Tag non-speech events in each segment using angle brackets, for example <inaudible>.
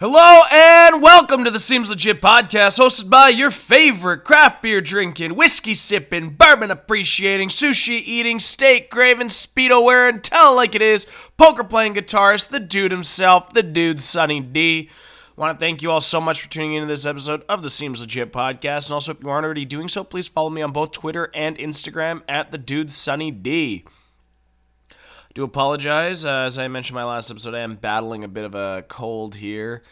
Hello and welcome to the Seems Legit podcast, hosted by your favorite craft beer drinking, whiskey sipping, bourbon appreciating, sushi eating, steak craving, speedo wearing, tell like it is, poker playing guitarist, the dude himself, the dude Sunny D. Want to thank you all so much for tuning into this episode of the Seems Legit podcast, and also if you aren't already doing so, please follow me on both Twitter and Instagram at the dude Sunny D do apologize. Uh, as I mentioned in my last episode, I am battling a bit of a cold here.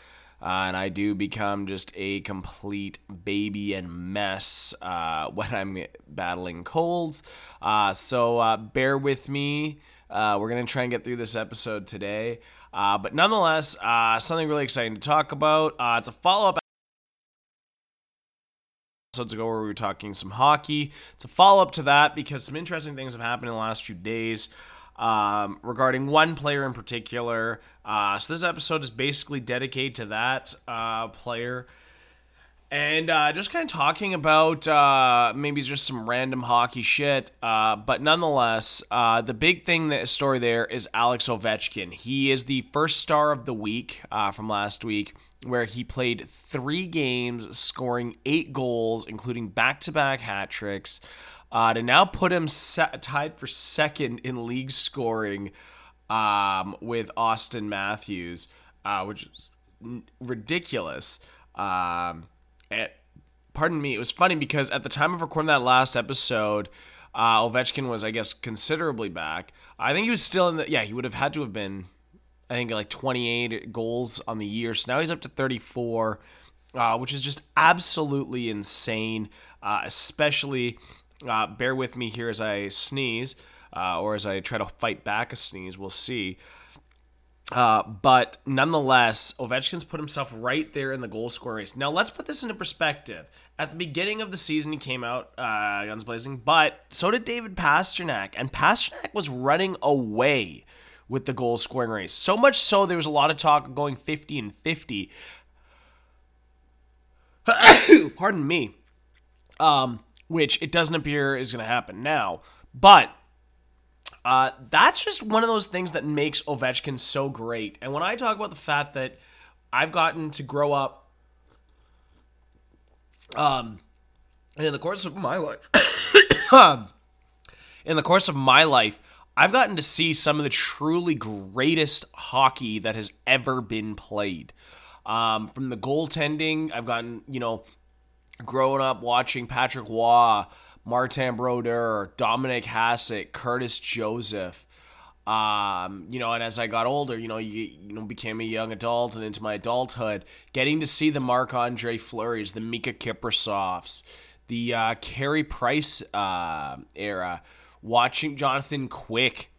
Uh, and I do become just a complete baby and mess uh, <laughs> when I'm battling colds. Uh, so uh, bear with me. Uh, we're going to try and get through this episode today. but nonetheless, something really exciting to talk about. it's a follow up episodes ago where we were talking some hockey. It's a follow up to that because some interesting things have happened in the last few days um, regarding one player in particular. Uh, so this episode is basically dedicated to that uh, player. And uh, just kind of talking about uh, maybe just some random hockey shit, uh, but nonetheless, uh, the big thing that story there is Alex Ovechkin. He is the first star of the week from last week, where he played three games, scoring eight goals, including back-to-back hat tricks uh, to now put him tied for second in league scoring um, with Auston Matthews, uh, which is ridiculous. Um, pardon me, it was funny because at the time of recording that last episode, uh, Ovechkin was, I guess, considerably back. I think he was still in the. Yeah, he would have had to have been, I think, like 28 goals on the year. So now he's up to 34, uh, which is just absolutely insane, uh, especially uh, bear with me here as I sneeze, uh, or as I try to fight back a sneeze. We'll see. Uh, but nonetheless, Ovechkin's put himself right there in the goal scoring race. Now, let's put this into perspective. At the beginning of the season, he came out uh, guns blazing, but so did David Pastrnak, and Pastrnak was running away with the goal scoring race. So much so, there was a lot of talk of going 50 and 50. <coughs> Pardon me. Um, which it doesn't appear is going to happen now. But uh, that's just one of those things that makes Ovechkin so great. And when I talk about the fact that I've gotten to grow up, um, and in the course of my life, <coughs> in the course of my life, I've gotten to see some of the truly greatest hockey that has ever been played. Um, from the goaltending, I've gotten, you know, growing up watching Patrick Roy, Martin Brodeur, Dominik Hasek, Curtis Joseph. Um, you know, and as I got older, you know, you, you know, became a young adult and into my adulthood, getting to see the Marc Andre Fleury's, the Miikka Kiprusoffs, the uh, Carey Price uh, era, watching Jonathan Quick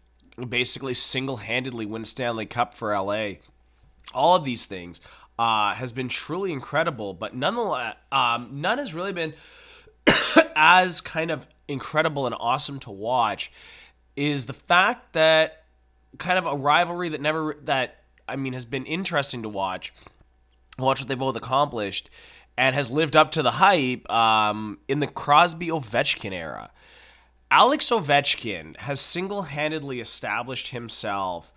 basically single handedly win Stanley Cup for LA. All of these things uh, has been truly incredible. But nonetheless, um, none has really been as kind of incredible and awesome to watch. Is the fact that kind of a rivalry that never that I mean has been interesting to watch. Watch what they both accomplished, and has lived up to the hype um, in the Crosby Ovechkin era. Alex Ovechkin has single handedly established himself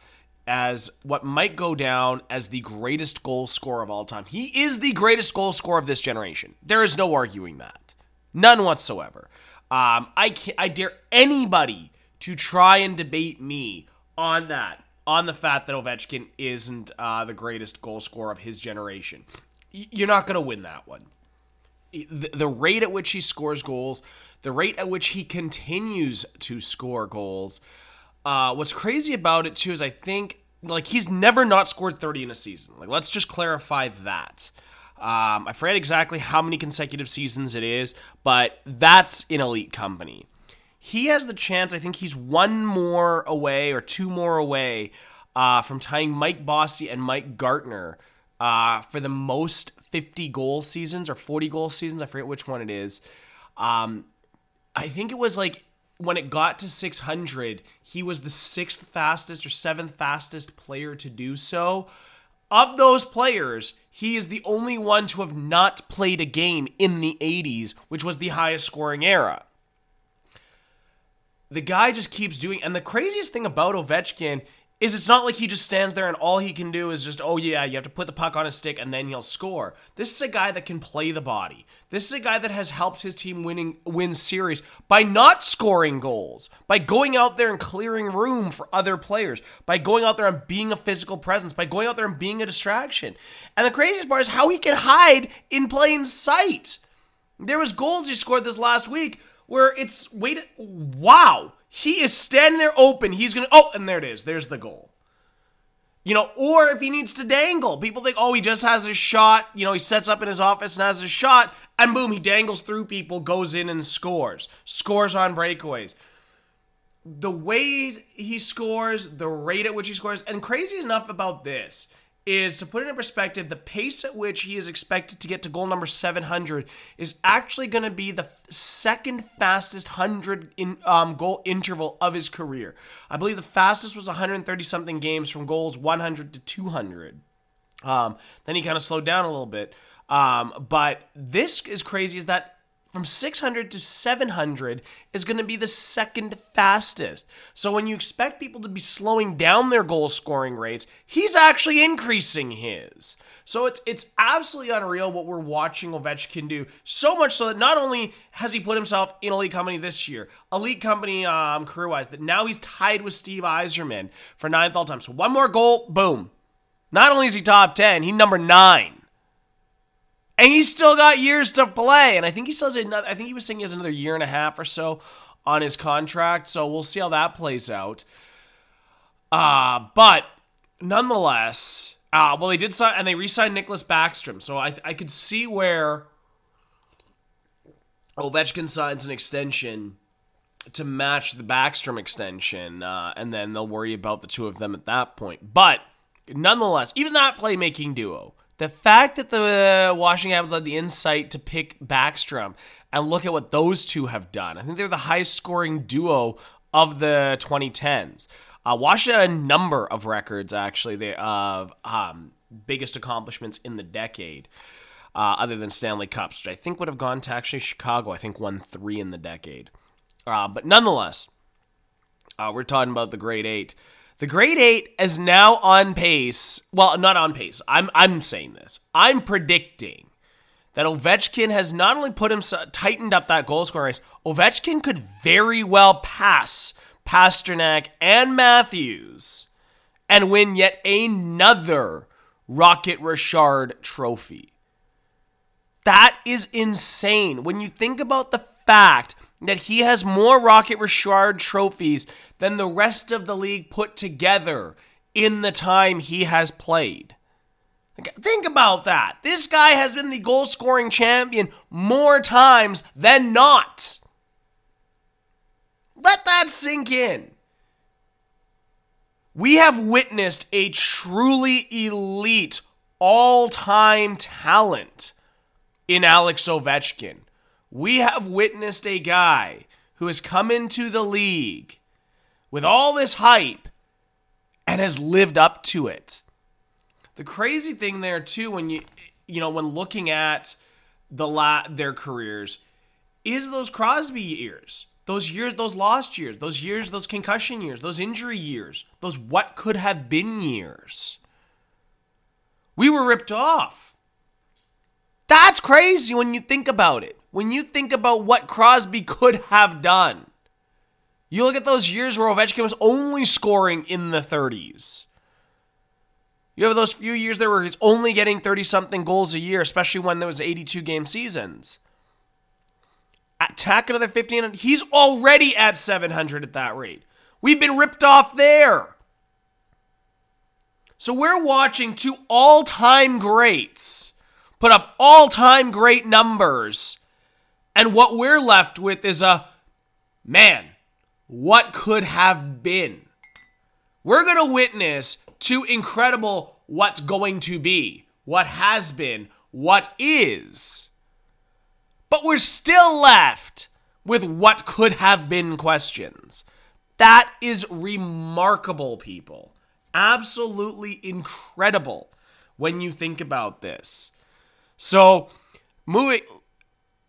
as what might go down as the greatest goal scorer of all time. He is the greatest goal scorer of this generation. There is no arguing that. None whatsoever. Um, I can I dare anybody to try and debate me on that, on the fact that Ovechkin isn't uh, the greatest goal scorer of his generation. You're not going to win that one. The, rate at which he scores goals, the rate at which he continues to score goals, uh, what's crazy about it too is I think like he's never not scored 30 in a season. Like let's just clarify that. Um, I forget exactly how many consecutive seasons it is, but that's in elite company. He has the chance. I think he's one more away or two more away uh, from tying Mike Bossy and Mike Gartner uh, for the most 50 goal seasons or 40 goal seasons. I forget which one it is. Um, I think it was like when it got to 600, he was the sixth fastest or seventh fastest player to do so. Of those players, he is the only one to have not played a game in the 80s, which was the highest scoring era. The guy just keeps doing, and the craziest thing about Ovechkin is it's not like he just stands there and all he can do is just, oh yeah, you have to put the puck on his stick and then he'll score. This is a guy that can play the body. This is a guy that has helped his team winning win series by not scoring goals, by going out there and clearing room for other players, by going out there and being a physical presence, by going out there and being a distraction. And the craziest part is how he can hide in plain sight. There was goals he scored this last week where it's wait wow he is standing there open. He's going to, oh, and there it is. There's the goal. You know, or if he needs to dangle, people think, oh, he just has his shot. You know, he sets up in his office and has his shot, and boom, he dangles through people, goes in and scores. Scores on breakaways. The way he scores, the rate at which he scores, and crazy enough about this is to put it in perspective, the pace at which he is expected to get to goal number 700 is actually going to be the second fastest 100 in, um, goal interval of his career. I believe the fastest was 130 something games from goals 100 to 200. Um, then he kind of slowed down a little bit. Um, but this is crazy is that from 600 to 700 is going to be the second fastest. So when you expect people to be slowing down their goal scoring rates, he's actually increasing his. So it's it's absolutely unreal what we're watching Ovechkin do. So much so that not only has he put himself in elite company this year, elite company um, career wise, but now he's tied with Steve Yzerman for ninth all time. So one more goal, boom. Not only is he top 10, he's number nine and he's still got years to play. And I think he still has another. I think he was saying he has another year and a half or so on his contract. So we'll see how that plays out. Uh, but nonetheless, uh, well, they did sign and they re-signed Nicklas Backstrom. So I I could see where Ovechkin signs an extension to match the Backstrom extension, uh, and then they'll worry about the two of them at that point. But nonetheless, even that playmaking duo the fact that the Washington Capitals had the insight to pick Backstrom and look at what those two have done. I think they're the highest scoring duo of the 2010s. Uh, Washington had a number of records actually they, of um, biggest accomplishments in the decade, uh, other than Stanley Cups, which I think would have gone to actually Chicago. I think won three in the decade. Uh, but nonetheless, uh, we're talking about the Great Eight. The Great Eight is now on pace. Well, not on pace. I'm I'm saying this. I'm predicting that Ovechkin has not only put himself tightened up that goal scoring race. Ovechkin could very well pass Pastrnak and Matthews and win yet another Rocket Richard trophy. That is insane. When you think about the fact that he has more Rocket Richard trophies than the rest of the league put together in the time he has played. Think about that. This guy has been the goal scoring champion more times than not. Let that sink in. We have witnessed a truly elite all time talent in Alex Ovechkin we have witnessed a guy who has come into the league with all this hype and has lived up to it. The crazy thing there too when you you know when looking at the la- their careers is those Crosby years. Those years, those lost years, those years, those concussion years, those injury years, those what could have been years. We were ripped off. That's crazy when you think about it when you think about what Crosby could have done. You look at those years where Ovechkin was only scoring in the 30s. You have those few years there where he's only getting 30 something goals a year, especially when there was 82 game seasons. Attack another 1500. He's already at 700 at that rate. We've been ripped off there. So we're watching two all time greats put up all time great numbers and what we're left with is a man, what could have been? We're going to witness two incredible what's going to be, what has been, what is. But we're still left with what could have been questions. That is remarkable, people. Absolutely incredible when you think about this. So, moving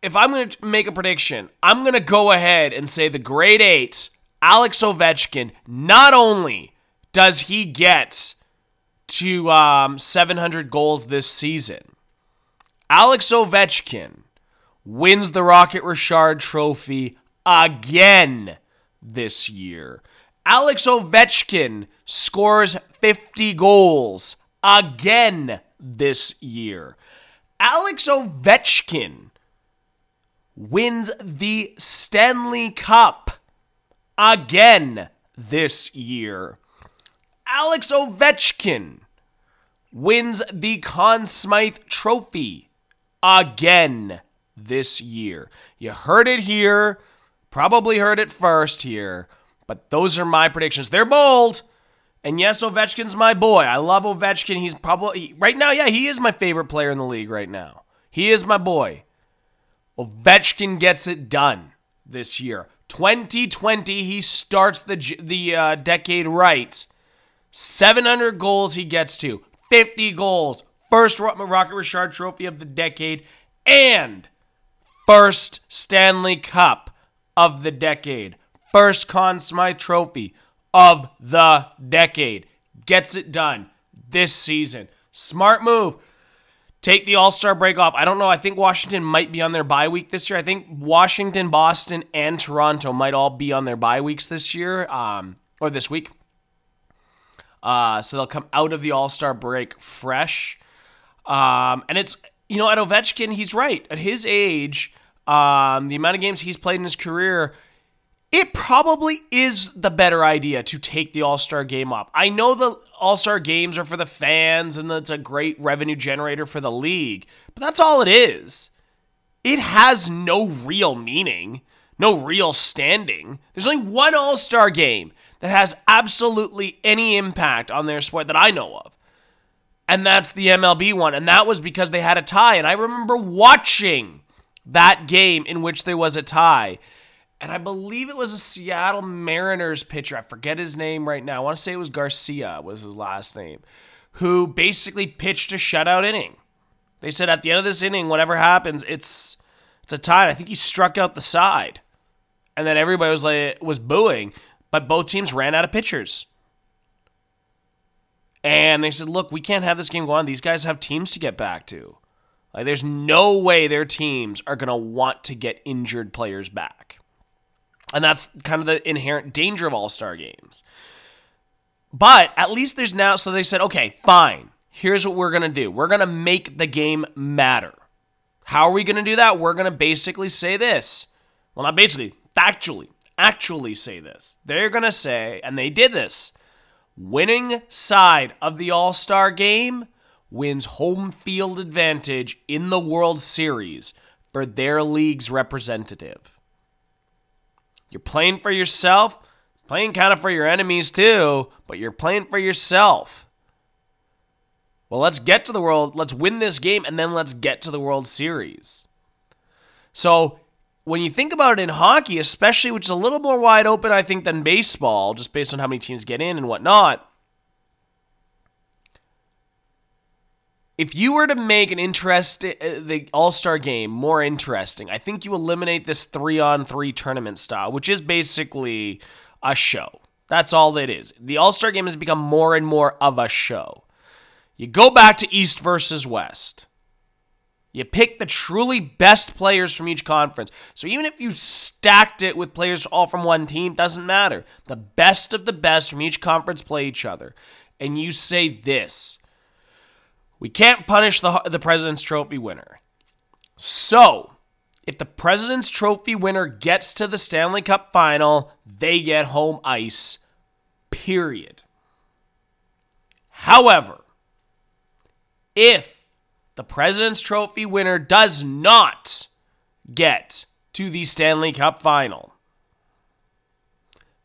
if I'm going to make a prediction, I'm going to go ahead and say the Great Eight, Alex Ovechkin, not only does he get to um, 700 goals this season? Alex Ovechkin wins the Rocket Richard Trophy again this year. Alex Ovechkin scores 50 goals again this year. Alex Ovechkin wins the Stanley Cup again this year. Alex Ovechkin wins the Conn Smythe Trophy again this year. You heard it here, probably heard it first here, but those are my predictions. They're bold. And yes, Ovechkin's my boy. I love Ovechkin. He's probably right now, yeah, he is my favorite player in the league right now. He is my boy. Ovechkin gets it done this year. 2020, he starts the the uh, decade right. 700 goals he gets to, 50 goals, first Rocket Richard Trophy of the decade, and first Stanley Cup of the decade, first Conn Smythe Trophy of the decade. Gets it done this season. Smart move. Take the All Star break off. I don't know. I think Washington might be on their bye week this year. I think Washington, Boston, and Toronto might all be on their bye weeks this year um, or this week. Uh, so they'll come out of the All Star break fresh. Um, and it's, you know, at Ovechkin, he's right. At his age, um, the amount of games he's played in his career, it probably is the better idea to take the All Star game up. I know the All Star games are for the fans and it's a great revenue generator for the league, but that's all it is. It has no real meaning, no real standing. There's only one All Star game that has absolutely any impact on their sport that I know of. And that's the MLB one. And that was because they had a tie. And I remember watching that game in which there was a tie and I believe it was a Seattle Mariners pitcher. I forget his name right now. I want to say it was Garcia was his last name, who basically pitched a shutout inning. They said at the end of this inning, whatever happens, it's it's a tie. I think he struck out the side, and then everybody was like was booing, but both teams ran out of pitchers. And they said, "Look, we can't have this game go on. These guys have teams to get back to. Like, there's no way their teams are gonna want to get injured players back." And that's kind of the inherent danger of all star games. But at least there's now, so they said, okay, fine. Here's what we're going to do we're going to make the game matter. How are we going to do that? We're going to basically say this. Well, not basically, factually, actually say this. They're going to say, and they did this winning side of the All Star game wins home field advantage in the World Series for their league's representative. You're playing for yourself, playing kind of for your enemies too, but you're playing for yourself. Well, let's get to the world, let's win this game, and then let's get to the World Series. So, when you think about it in hockey, especially, which is a little more wide open, I think, than baseball, just based on how many teams get in and whatnot, if you were to make an interesting uh, the all-star game more interesting i think you eliminate this three-on-three tournament style which is basically a show. That's all it is. The all-star game has become more and more of a show. You go back to east versus west. You pick the truly best players from each conference. So even if you stacked it with players all from one team doesn't matter. The best of the best from each conference play each other. And you say this we can't punish the, the President's Trophy winner. So, if the President's Trophy winner gets to the Stanley Cup final, they get home ice, period. However, if the President's Trophy winner does not get to the Stanley Cup final,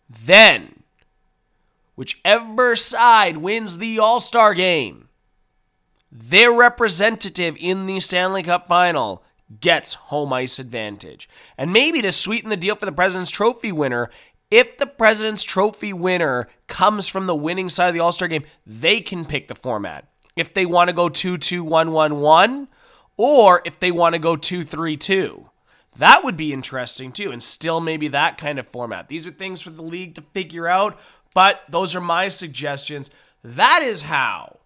then whichever side wins the All Star game their representative in the Stanley Cup final gets home ice advantage. And maybe to sweeten the deal for the President's Trophy winner, if the President's Trophy winner comes from the winning side of the All Star game, they can pick the format. If they want to go 2 2 1 1 1, or if they want to go 2 3 2. That would be interesting too, and still maybe that kind of format. These are things for the league to figure out, But those are my suggestions. That is how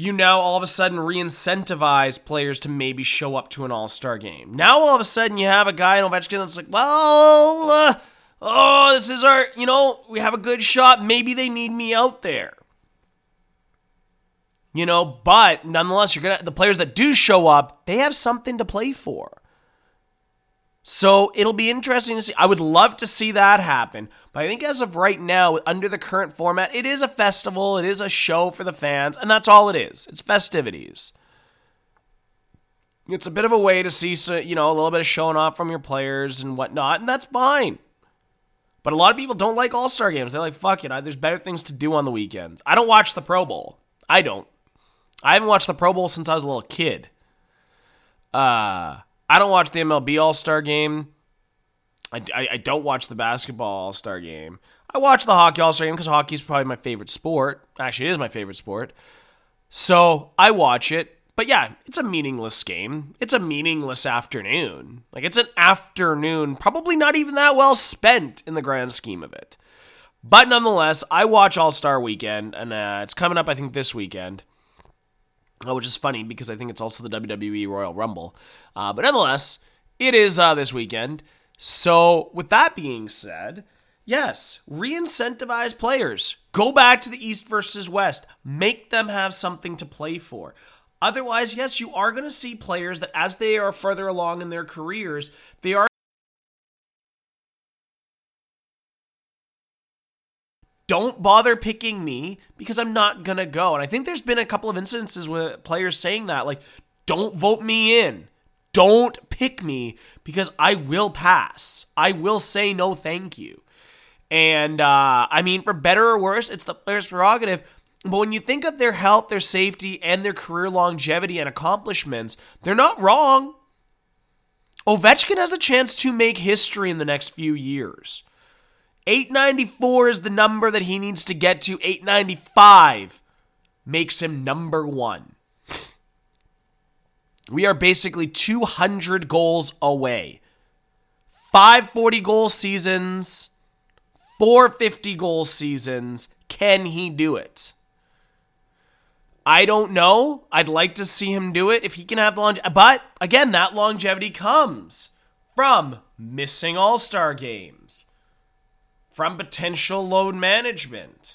you now all of a sudden re incentivize players to maybe show up to an all star game. Now all of a sudden you have a guy in Ovechkin that's like, well, uh, oh, this is our, you know, we have a good shot. Maybe they need me out there. You know, but nonetheless, you're gonna the players that do show up, they have something to play for. So it'll be interesting to see. I would love to see that happen. But I think as of right now, under the current format, it is a festival, it is a show for the fans, and that's all it is. It's festivities. It's a bit of a way to see, you know, a little bit of showing off from your players and whatnot, and that's fine. But a lot of people don't like All Star games. They're like, fuck it, there's better things to do on the weekends. I don't watch the Pro Bowl. I don't. I haven't watched the Pro Bowl since I was a little kid. Uh, I don't watch the MLB All Star game. I, I, I, don't watch the basketball All Star game. I watch the hockey All Star game because hockey is probably my favorite sport. Actually, it is my favorite sport. So I watch it. But yeah, it's a meaningless game. It's a meaningless afternoon. Like, it's an afternoon, probably not even that well spent in the grand scheme of it. But nonetheless, I watch All Star Weekend, and uh, it's coming up, I think, this weekend. Uh, which is funny because I think it's also the WWE Royal Rumble. Uh, but nonetheless, it is uh, this weekend. So, with that being said, yes, re incentivize players. Go back to the East versus West. Make them have something to play for. Otherwise, yes, you are going to see players that as they are further along in their careers, they are don't bother picking me because I'm not going to go. And I think there's been a couple of instances with players saying that, like, don't vote me in. Don't pick me because I will pass. I will say no thank you. And uh, I mean, for better or worse, it's the player's prerogative. But when you think of their health, their safety, and their career longevity and accomplishments, they're not wrong. Ovechkin has a chance to make history in the next few years. 894 is the number that he needs to get to. 895 makes him number one. We are basically 200 goals away. 540 goal seasons, 450 goal seasons. Can he do it? I don't know. I'd like to see him do it if he can have the longevity. But again, that longevity comes from missing all star games from potential load management.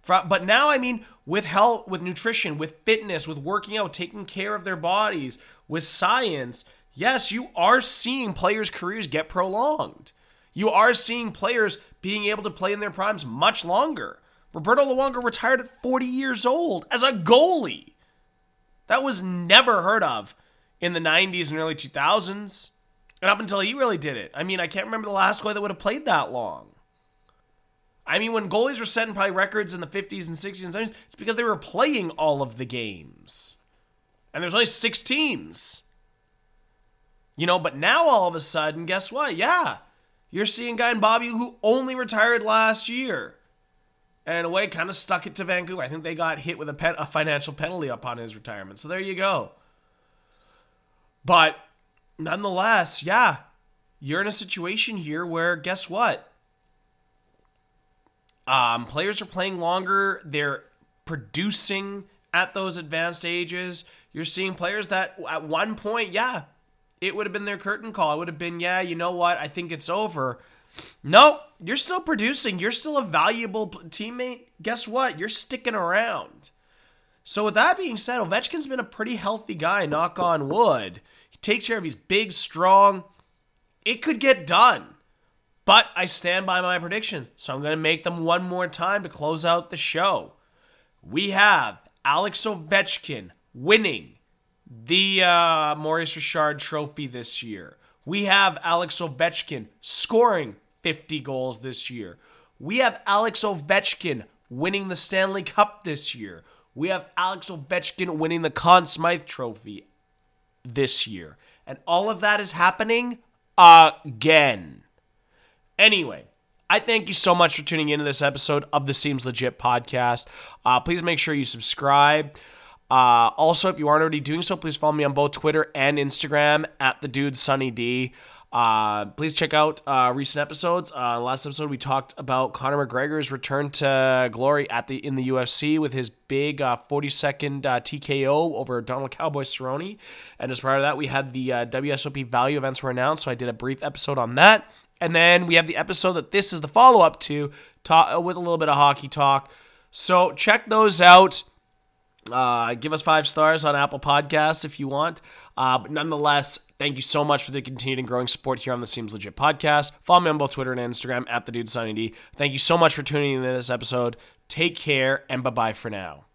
From, but now, I mean, with health, with nutrition, with fitness, with working out, taking care of their bodies, with science, yes, you are seeing players' careers get prolonged. You are seeing players being able to play in their primes much longer. Roberto Luongo retired at 40 years old as a goalie. That was never heard of in the 90s and early 2000s. And up until he really did it. I mean, I can't remember the last guy that would have played that long. I mean, when goalies were setting probably records in the 50s and 60s and 70s, it's because they were playing all of the games. And there's only six teams. You know, but now all of a sudden, guess what? Yeah, you're seeing guy in Bobby who only retired last year. And in a way, kind of stuck it to Vancouver. I think they got hit with a, pen, a financial penalty upon his retirement. So there you go. But nonetheless, yeah, you're in a situation here where guess what? Um, players are playing longer. They're producing at those advanced ages. You're seeing players that at one point, yeah, it would have been their curtain call. It would have been, yeah, you know what? I think it's over. No, you're still producing. You're still a valuable teammate. Guess what? You're sticking around. So, with that being said, Ovechkin's been a pretty healthy guy, knock on wood. He takes care of he's big, strong. It could get done. But I stand by my predictions, so I'm going to make them one more time to close out the show. We have Alex Ovechkin winning the uh, Maurice Richard Trophy this year. We have Alex Ovechkin scoring 50 goals this year. We have Alex Ovechkin winning the Stanley Cup this year. We have Alex Ovechkin winning the Conn Smythe Trophy this year. And all of that is happening again. Anyway, I thank you so much for tuning into this episode of the Seems Legit podcast. Uh, please make sure you subscribe. Uh, also, if you aren't already doing so, please follow me on both Twitter and Instagram at the dude Sunny D. Uh, please check out uh, recent episodes. Uh, last episode we talked about Conor McGregor's return to glory at the in the UFC with his big uh, 40 second uh, TKO over Donald Cowboy Cerrone. And as part of that, we had the uh, WSOP value events were announced, so I did a brief episode on that. And then we have the episode that this is the follow up to, talk, with a little bit of hockey talk. So check those out. Uh, give us five stars on Apple Podcasts if you want. Uh, but nonetheless, thank you so much for the continued and growing support here on the Seems Legit podcast. Follow me on both Twitter and Instagram at the Dude D. Thank you so much for tuning in to this episode. Take care and bye bye for now.